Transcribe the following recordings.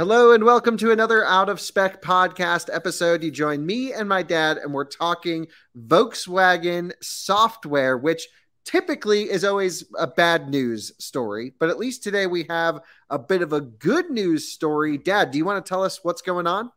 Hello and welcome to another Out of Spec podcast episode. You join me and my dad, and we're talking Volkswagen software, which typically is always a bad news story. But at least today we have a bit of a good news story. Dad, do you want to tell us what's going on?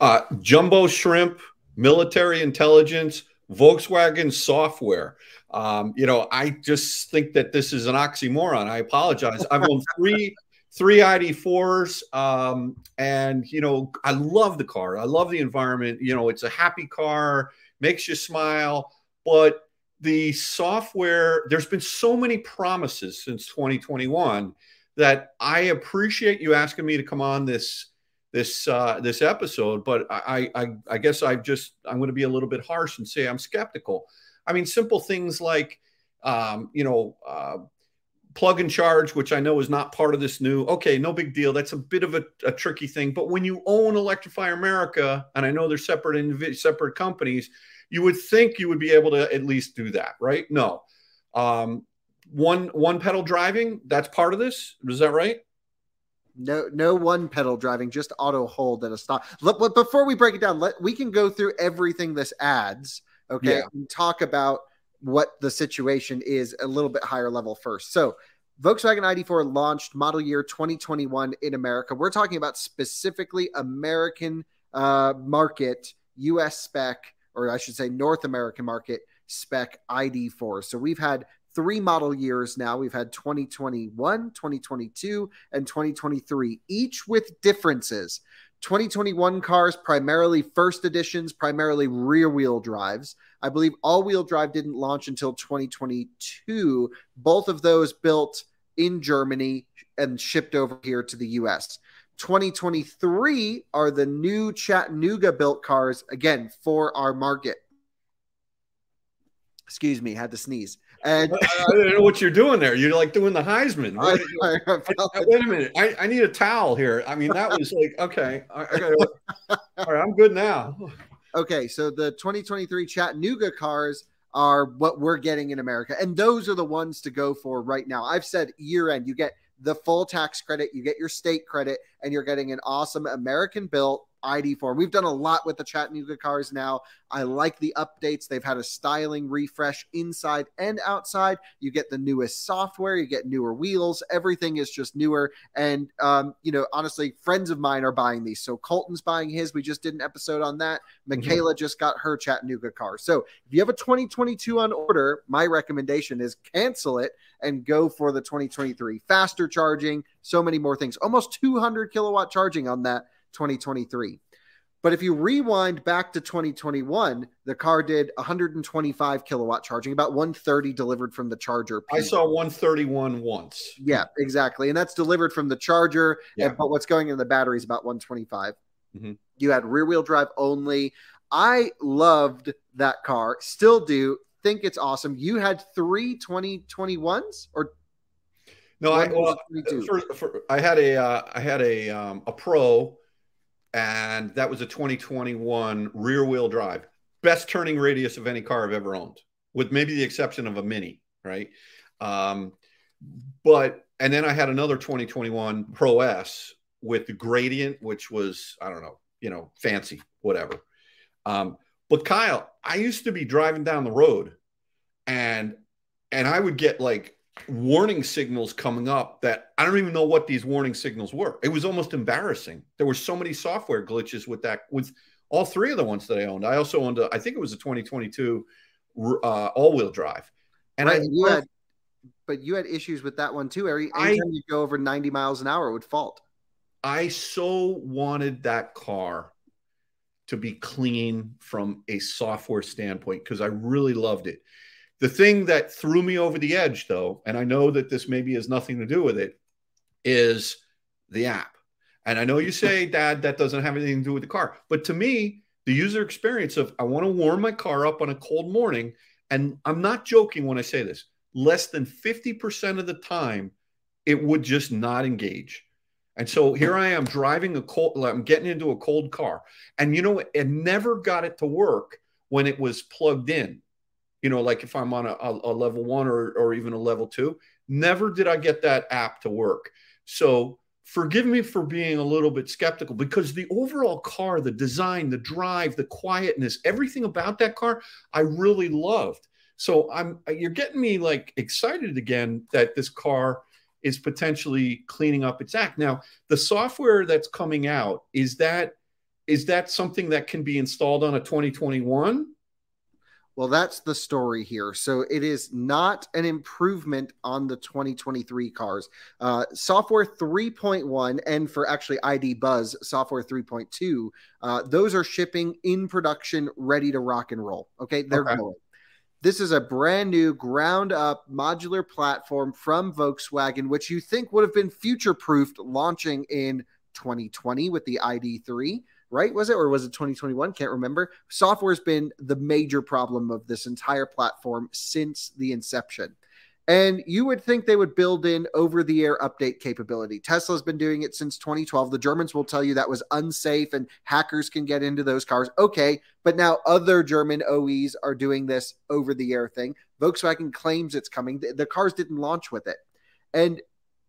Uh, jumbo shrimp, military intelligence, Volkswagen software. Um, you know, I just think that this is an oxymoron. I apologize. I've owned three three ID4s. Um, and, you know, I love the car. I love the environment. You know, it's a happy car, makes you smile. But the software, there's been so many promises since 2021 that I appreciate you asking me to come on this this uh, this episode, but I, I I guess I've just I'm going to be a little bit harsh and say I'm skeptical. I mean, simple things like um, you know uh, plug and charge, which I know is not part of this new. Okay, no big deal. That's a bit of a, a tricky thing. But when you own Electrify America, and I know they're separate in separate companies, you would think you would be able to at least do that, right? No. Um, one one pedal driving, that's part of this. Is that right? No, no one pedal driving, just auto hold at a stop. Look, but before we break it down, let we can go through everything this adds. Okay, Yeah. and talk about what the situation is a little bit higher level first. So, Volkswagen ID4 launched model year 2021 in America. We're talking about specifically American uh, market, US spec, or I should say North American market spec ID4. So we've had three model years now. We've had 2021, 2022, and 2023, each with differences. 2021 cars, primarily first editions, primarily rear wheel drives. I believe all wheel drive didn't launch until 2022. Both of those built in Germany and shipped over here to the US. 2023 are the new Chattanooga built cars, again, for our market. Excuse me, had to sneeze. And I, I don't know what you're doing there. You're like doing the Heisman. I, I wait a minute. I, I need a towel here. I mean, that was like okay. I, I gotta, all right, I'm good now. Okay, so the 2023 Chattanooga cars are what we're getting in America, and those are the ones to go for right now. I've said year end, you get the full tax credit, you get your state credit, and you're getting an awesome American built ID4. We've done a lot with the Chattanooga cars now. I like the updates. They've had a styling refresh inside and outside. You get the newest software, you get newer wheels. Everything is just newer. And, um, you know, honestly, friends of mine are buying these. So Colton's buying his. We just did an episode on that. Michaela just got her Chattanooga car. So if you have a 2022 on order, my recommendation is cancel it and go for the 2023. Faster charging, so many more things. Almost 200 kilowatt charging on that 2023. But if you rewind back to 2021, the car did 125 kilowatt charging, about 130 delivered from the charger. I saw 131 once. Yeah, exactly. And that's delivered from the charger. Yeah. And, but what's going in the battery is about 125. Mhm. You had rear wheel drive only. I loved that car, still do. Think it's awesome. You had three 2021s or no, I well, for, for, I had a uh, I had a um, a pro, and that was a 2021 rear wheel drive, best turning radius of any car I've ever owned, with maybe the exception of a Mini, right? Um, but and then I had another 2021 Pro S with the gradient, which was I don't know, you know, fancy, whatever. Um, but Kyle, I used to be driving down the road, and and I would get like warning signals coming up that I don't even know what these warning signals were. It was almost embarrassing. There were so many software glitches with that with all three of the ones that I owned. I also owned a, I think it was a 2022 uh, all-wheel drive. And right, I you had, but you had issues with that one too. Every anytime you go over 90 miles an hour it would fault. I so wanted that car to be clean from a software standpoint because I really loved it. The thing that threw me over the edge, though, and I know that this maybe has nothing to do with it, is the app. And I know you say, Dad, that doesn't have anything to do with the car. But to me, the user experience of I want to warm my car up on a cold morning, and I'm not joking when I say this, less than 50% of the time, it would just not engage. And so here hmm. I am driving a cold, I'm getting into a cold car. And you know, it never got it to work when it was plugged in. You know, like if I'm on a, a, level one or, or even a level two, never did I get that app to work. So forgive me for being a little bit skeptical because the overall car, the design, the drive, the quietness, everything about that car, I really loved. So I'm you're getting me like excited again that this car is potentially cleaning up its act. Now, the software that's coming out is that is that something that can be installed on a 2021? Well, that's the story here. So it is not an improvement on the 2023 cars. Uh, software 3.1 and for actually ID Buzz software 3.2, uh, those are shipping in production, ready to rock and roll. Okay, they're okay. going. This is a brand new ground up modular platform from Volkswagen, which you think would have been future proofed launching in 2020 with the ID3, right? Was it, or was it 2021? Can't remember. Software's been the major problem of this entire platform since the inception. And you would think they would build in over the air update capability. Tesla's been doing it since 2012. The Germans will tell you that was unsafe and hackers can get into those cars. Okay, but now other German OEs are doing this over the air thing. Volkswagen claims it's coming. The, the cars didn't launch with it. And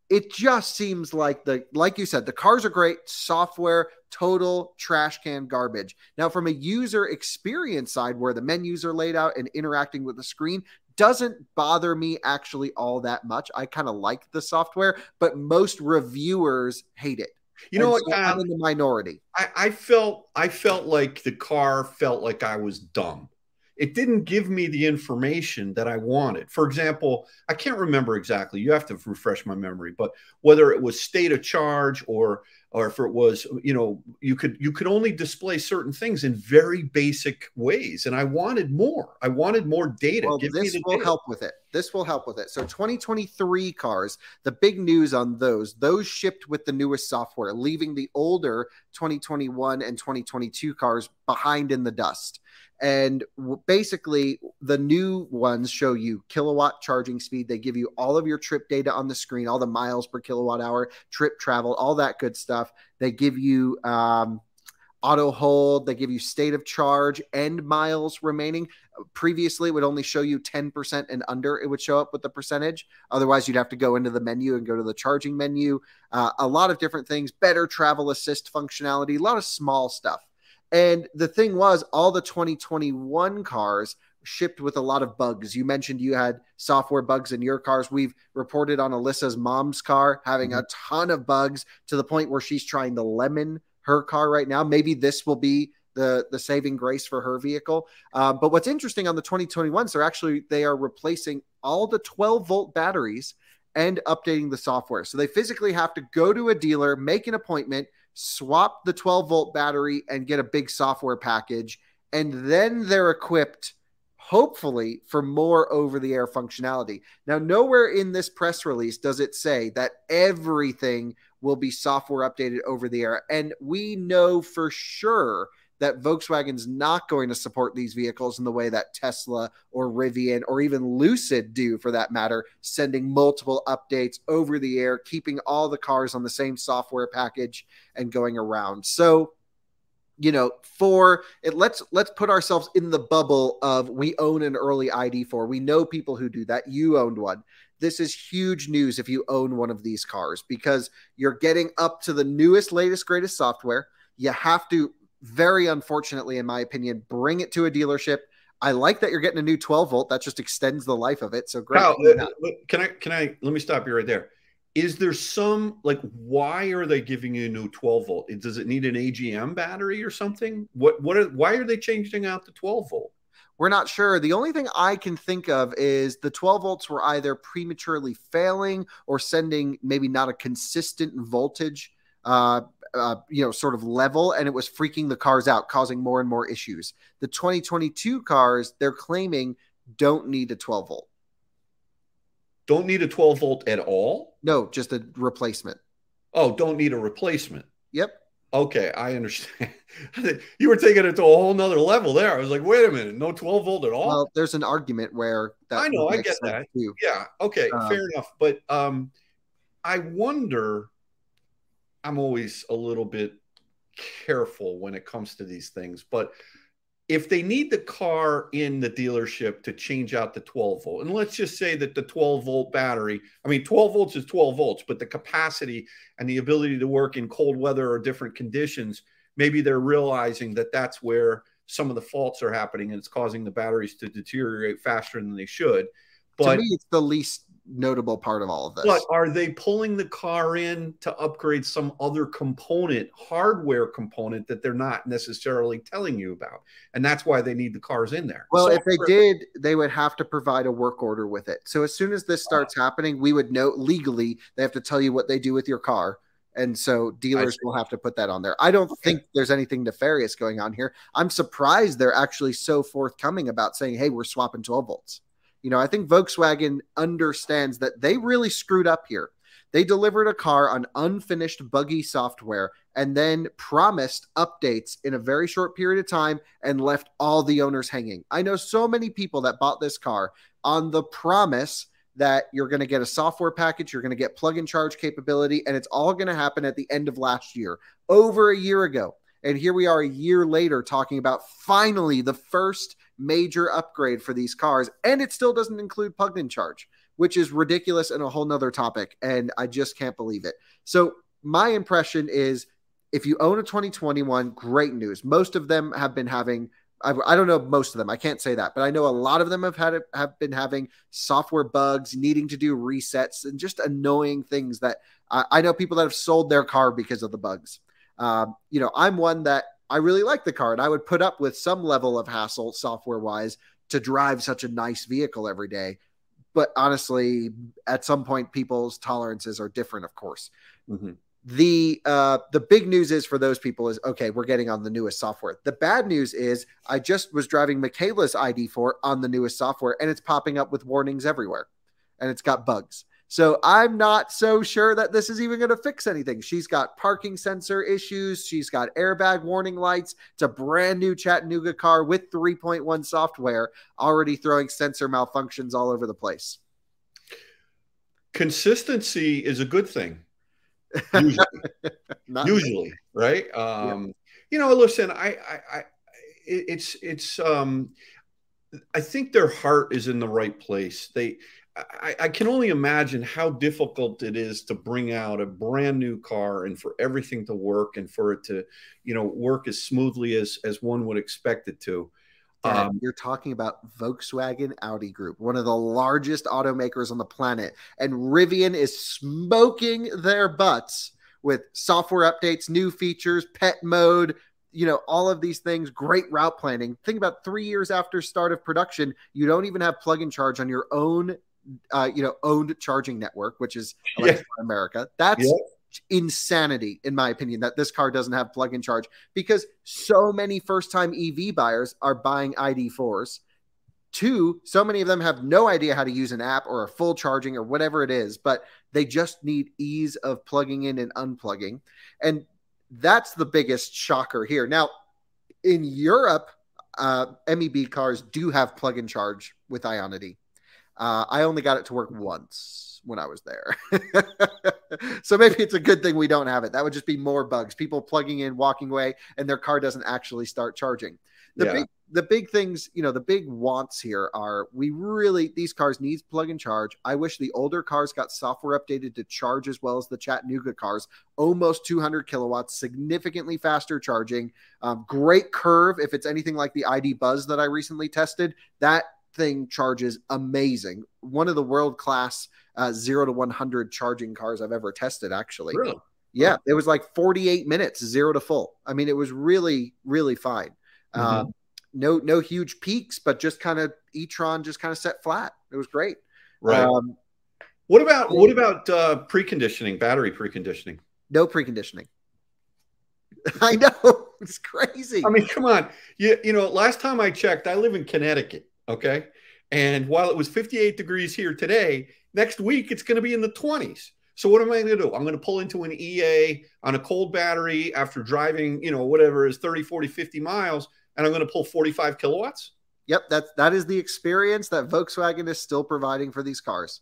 it just seems like the like you said the cars are great software total trash can garbage now from a user experience side where the menus are laid out and interacting with the screen doesn't bother me actually all that much. I kind of like the software, but most reviewers hate it. You know what? So I'm in the minority. I, I felt I felt like the car felt like I was dumb. It didn't give me the information that I wanted. For example, I can't remember exactly. You have to refresh my memory, but whether it was state of charge or or if it was you know you could you could only display certain things in very basic ways and i wanted more i wanted more data well, this will data. help with it this will help with it so 2023 cars the big news on those those shipped with the newest software leaving the older 2021 and 2022 cars behind in the dust and basically, the new ones show you kilowatt charging speed. They give you all of your trip data on the screen, all the miles per kilowatt hour, trip travel, all that good stuff. They give you um, auto hold. They give you state of charge and miles remaining. Previously, it would only show you 10% and under, it would show up with the percentage. Otherwise, you'd have to go into the menu and go to the charging menu. Uh, a lot of different things, better travel assist functionality, a lot of small stuff. And the thing was, all the 2021 cars shipped with a lot of bugs. You mentioned you had software bugs in your cars. We've reported on Alyssa's mom's car having mm-hmm. a ton of bugs to the point where she's trying to lemon her car right now. Maybe this will be the the saving grace for her vehicle. Uh, but what's interesting on the 2021s, they're actually they are replacing all the 12 volt batteries and updating the software. So they physically have to go to a dealer, make an appointment, swap the 12 volt battery and get a big software package. And then they're equipped, hopefully, for more over the air functionality. Now, nowhere in this press release does it say that everything will be software updated over the air. And we know for sure that Volkswagen's not going to support these vehicles in the way that Tesla or Rivian or even Lucid do, for that matter, sending multiple updates over the air, keeping all the cars on the same software package and going around. So, you know, for it, let's let's put ourselves in the bubble of we own an early ID4. We know people who do that. You owned one. This is huge news if you own one of these cars because you're getting up to the newest, latest, greatest software. You have to very unfortunately, in my opinion, bring it to a dealership. I like that you're getting a new 12 volt. That just extends the life of it. So great. Now, can I can I let me stop you right there? Is there some like why are they giving you a new 12 volt? Does it need an AGM battery or something? What what are why are they changing out the 12 volt? We're not sure. The only thing I can think of is the 12 volts were either prematurely failing or sending maybe not a consistent voltage uh, uh, you know, sort of level, and it was freaking the cars out, causing more and more issues. The 2022 cars, they're claiming, don't need a 12 volt. Don't need a 12 volt at all? No, just a replacement. Oh, don't need a replacement. Yep. Okay, I understand. you were taking it to a whole nother level there. I was like, wait a minute, no 12 volt at all. Well, there's an argument where that I know, I get that. Too. Yeah. Okay, uh, fair enough. But um, I wonder I'm always a little bit careful when it comes to these things. But if they need the car in the dealership to change out the 12 volt, and let's just say that the 12 volt battery, I mean, 12 volts is 12 volts, but the capacity and the ability to work in cold weather or different conditions, maybe they're realizing that that's where some of the faults are happening and it's causing the batteries to deteriorate faster than they should. But to me, it's the least notable part of all of this. But are they pulling the car in to upgrade some other component, hardware component that they're not necessarily telling you about? And that's why they need the cars in there. Well, so if they did, they would have to provide a work order with it. So as soon as this starts uh, happening, we would know legally they have to tell you what they do with your car. And so dealers will have to put that on there. I don't okay. think there's anything nefarious going on here. I'm surprised they're actually so forthcoming about saying, hey, we're swapping 12 volts. You know, I think Volkswagen understands that they really screwed up here. They delivered a car on unfinished buggy software and then promised updates in a very short period of time and left all the owners hanging. I know so many people that bought this car on the promise that you're going to get a software package, you're going to get plug and charge capability, and it's all going to happen at the end of last year, over a year ago. And here we are a year later talking about finally the first major upgrade for these cars, and it still doesn't include plug and charge, which is ridiculous and a whole nother topic. And I just can't believe it. So my impression is if you own a 2021, great news. Most of them have been having I, don't know most of them. I can't say that, but I know a lot of them have had have been having software bugs, needing to do resets, and just annoying things that I, I know people that have sold their car because of the bugs. Um, you know, I'm one that I really like the car and I would put up with some level of hassle software wise to drive such a nice vehicle every day. But honestly, at some point, people's tolerances are different, of course. Mm-hmm. The uh, the big news is for those people is okay, we're getting on the newest software. The bad news is I just was driving Michaela's ID4 on the newest software and it's popping up with warnings everywhere and it's got bugs. So I'm not so sure that this is even going to fix anything. She's got parking sensor issues. She's got airbag warning lights. It's a brand new Chattanooga car with 3.1 software already throwing sensor malfunctions all over the place. Consistency is a good thing. Usually, usually right? Um, yeah. You know, listen, I, I, I it's, it's, um, I think their heart is in the right place. They, I, I, can only imagine how difficult it is to bring out a brand new car and for everything to work and for it to, you know, work as smoothly as as one would expect it to. Um, you're talking about Volkswagen Audi Group, one of the largest automakers on the planet, and Rivian is smoking their butts with software updates, new features, pet mode, you know all of these things great route planning think about three years after start of production you don't even have plug and charge on your own uh, you know, owned charging network, which is yeah. America. That's yeah. insanity, in my opinion, that this car doesn't have plug and charge because so many first-time EV buyers are buying ID4s. Two, so many of them have no idea how to use an app or a full charging or whatever it is, but they just need ease of plugging in and unplugging. And that's the biggest shocker here. Now, in Europe, uh, MEB cars do have plug and charge with Ionity. Uh, I only got it to work once when I was there. so maybe it's a good thing we don't have it. That would just be more bugs. People plugging in, walking away, and their car doesn't actually start charging. The yeah. big the big things, you know, the big wants here are we really these cars need plug and charge. I wish the older cars got software updated to charge as well as the Chattanooga cars. Almost 200 kilowatts, significantly faster charging. Um, great curve. If it's anything like the ID Buzz that I recently tested, that thing charges amazing. One of the world class uh, zero to 100 charging cars I've ever tested, actually. Really? Yeah, it was like 48 minutes, zero to full. I mean, it was really, really fine. Mm-hmm. Um, no, no huge peaks, but just kind of e-tron just kind of set flat. It was great. Right. Um, what about what about uh, preconditioning, battery preconditioning? No preconditioning. I know it's crazy. I mean, come on. You you know, last time I checked, I live in Connecticut. Okay, and while it was 58 degrees here today, next week it's going to be in the 20s. So what am I going to do? I'm going to pull into an EA on a cold battery after driving, you know, whatever is 30, 40, 50 miles, and I'm going to pull 45 kilowatts. Yep, that's that is the experience that Volkswagen is still providing for these cars.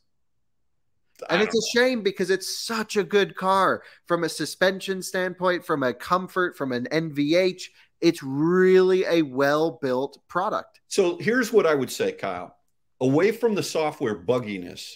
And it's a shame because it's such a good car from a suspension standpoint, from a comfort, from an NVH. It's really a well built product. So here's what I would say, Kyle. Away from the software bugginess,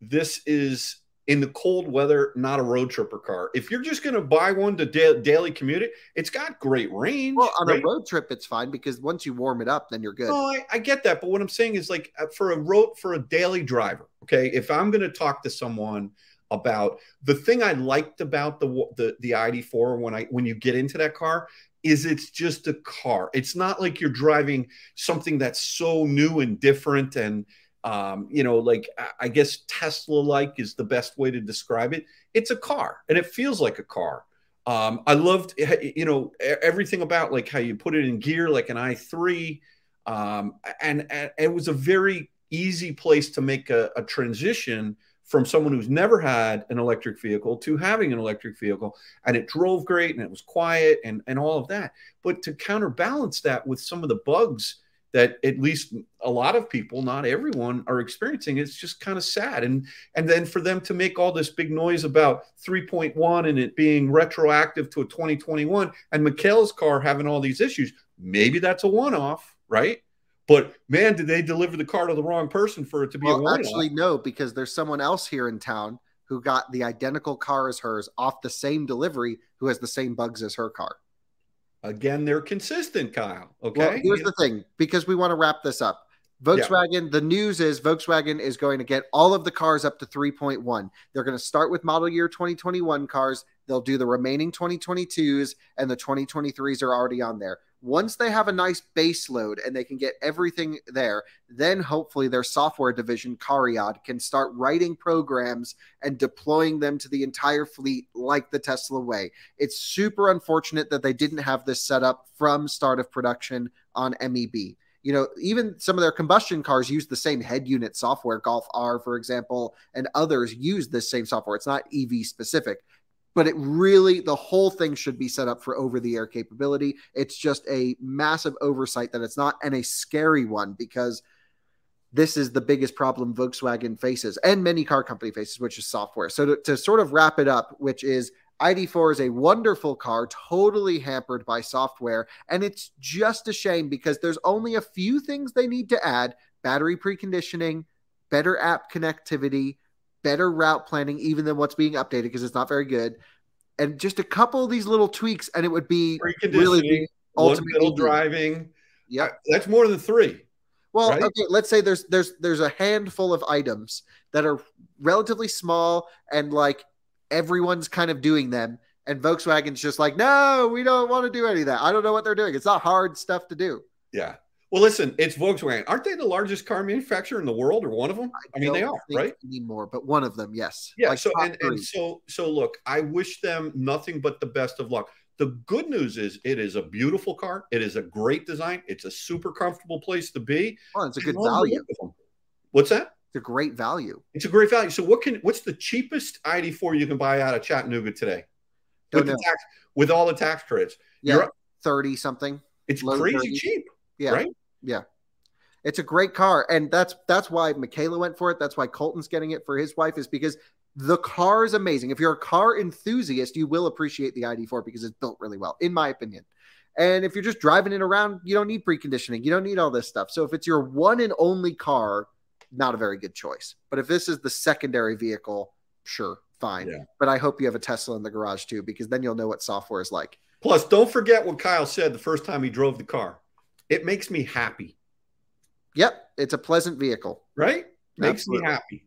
this is in the cold weather, not a road tripper car. If you're just going to buy one to da- daily commute it, it's got great range. Well, on right? a road trip, it's fine because once you warm it up, then you're good. Oh, I, I, get that, but what I'm saying is like uh, for a road for a daily driver. Okay, if I'm going to talk to someone about the thing I liked about the the the ID4 when I when you get into that car is it's just a car. It's not like you're driving something that's so new and different and um, you know, like I guess Tesla like is the best way to describe it. It's a car and it feels like a car. Um, I loved, eh, you know, everything about like how you put it in gear, like an i3. Um, and, and it was a very easy place to make a, a transition from someone who's never had an electric vehicle to having an electric vehicle and it drove great and it was quiet and, and all of that. But to counterbalance that with some of the bugs that at least a lot of people not everyone are experiencing it's just kind of sad. And and then for them to make all this big noise about 3.1 and it being retroactive to a 2021 and Michaela's car having all these issues maybe that's a one-off right but man did they deliver the car to the wrong person for it to be well, a actually no because there's someone else here in town who got the identical car as hers off the same delivery who has the same bugs as her car Again, they're consistent, Kyle. Okay. Well, here's the thing because we want to wrap this up. Volkswagen, yeah. the news is Volkswagen is going to get all of the cars up to 3.1. They're going to start with model year 2021 cars. They'll do the remaining 2022s, and the 2023s are already on there. Once they have a nice base load and they can get everything there, then hopefully their software division, Cariad, can start writing programs and deploying them to the entire fleet like the Tesla way. It's super unfortunate that they didn't have this set up from start of production on MEB you know, even some of their combustion cars use the same head unit software. Golf R, for example, and others use this same software. It's not EV specific but it really the whole thing should be set up for over the air capability it's just a massive oversight that it's not and a scary one because this is the biggest problem volkswagen faces and many car company faces which is software so to, to sort of wrap it up which is ID4 is a wonderful car, totally hampered by software. And it's just a shame because there's only a few things they need to add battery preconditioning, better app connectivity, better route planning even than what's being updated because it's not very good. And just a couple of these little tweaks, and it would be really ultimately driving. Yeah, uh, that's more than three. Well, right? okay, let's say there's there's there's a handful of items that are relatively small and like everyone's kind of doing them, and Volkswagen's just like, no, we don't want to do any of that. I don't know what they're doing. It's not hard stuff to do. Yeah. Well, listen, it's Volkswagen. Aren't they the largest car manufacturer in the world, or one of them? I, I mean, they are, right? Anymore, but one of them, yes. Yeah. Like so and, and so so look, I wish them nothing but the best of luck. The good news is it is a beautiful car. It is a great design. It's a super comfortable place to be. Oh, it's a good value. What's that? It's a great value. It's a great value. So what can what's the cheapest ID4 you can buy out of Chattanooga today? With, tax, with all the tax credits. Yeah, 30 something. It's crazy 30s. cheap, Yeah. right? Yeah. It's a great car. And that's that's why Michaela went for it. That's why Colton's getting it for his wife, is because the car is amazing. If you're a car enthusiast, you will appreciate the ID4 because it's built really well, in my opinion. And if you're just driving it around, you don't need preconditioning. You don't need all this stuff. So if it's your one and only car, not a very good choice. But if this is the secondary vehicle, sure, fine. Yeah. But I hope you have a Tesla in the garage too, because then you'll know what software is like. Plus, don't forget what Kyle said the first time he drove the car. It makes me happy, Yep, it's a pleasant vehicle. right? Makes Absolutely. me happy.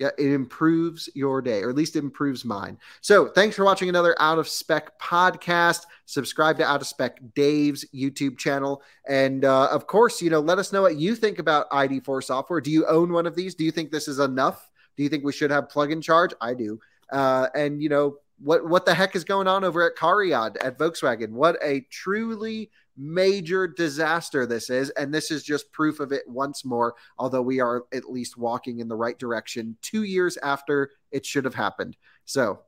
Yeah, it improves your day, or at least it improves mine. So, thanks for watching another Out of Spec podcast. Subscribe to Out of Spec Dave's YouTube channel, and uh, of course, you know, let us know what you think about ID4 software. Do you own one of these? Do you think this is enough? Do you think we should have plug and charge? I do. Uh, and you know, what what the heck is going on over at Cariad at Volkswagen? What a truly major disaster this is, and this is just proof of it once more. Although we are at least walking in the right direction, two years after it should have happened. So,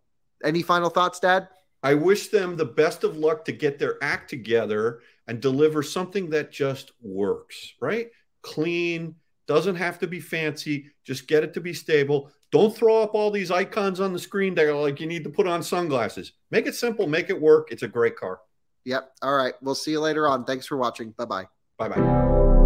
any final thoughts, Dad? I wish them the best of luck to get their act together and deliver something that just works, right? Clean, doesn't have to be fancy, just get it to be stable. Don't throw up all these icons on the screen that are like you need to put on sunglasses. Make it simple, make it work. It's a great car. Yep. All right. We'll see you later on. Thanks for watching. Bye bye.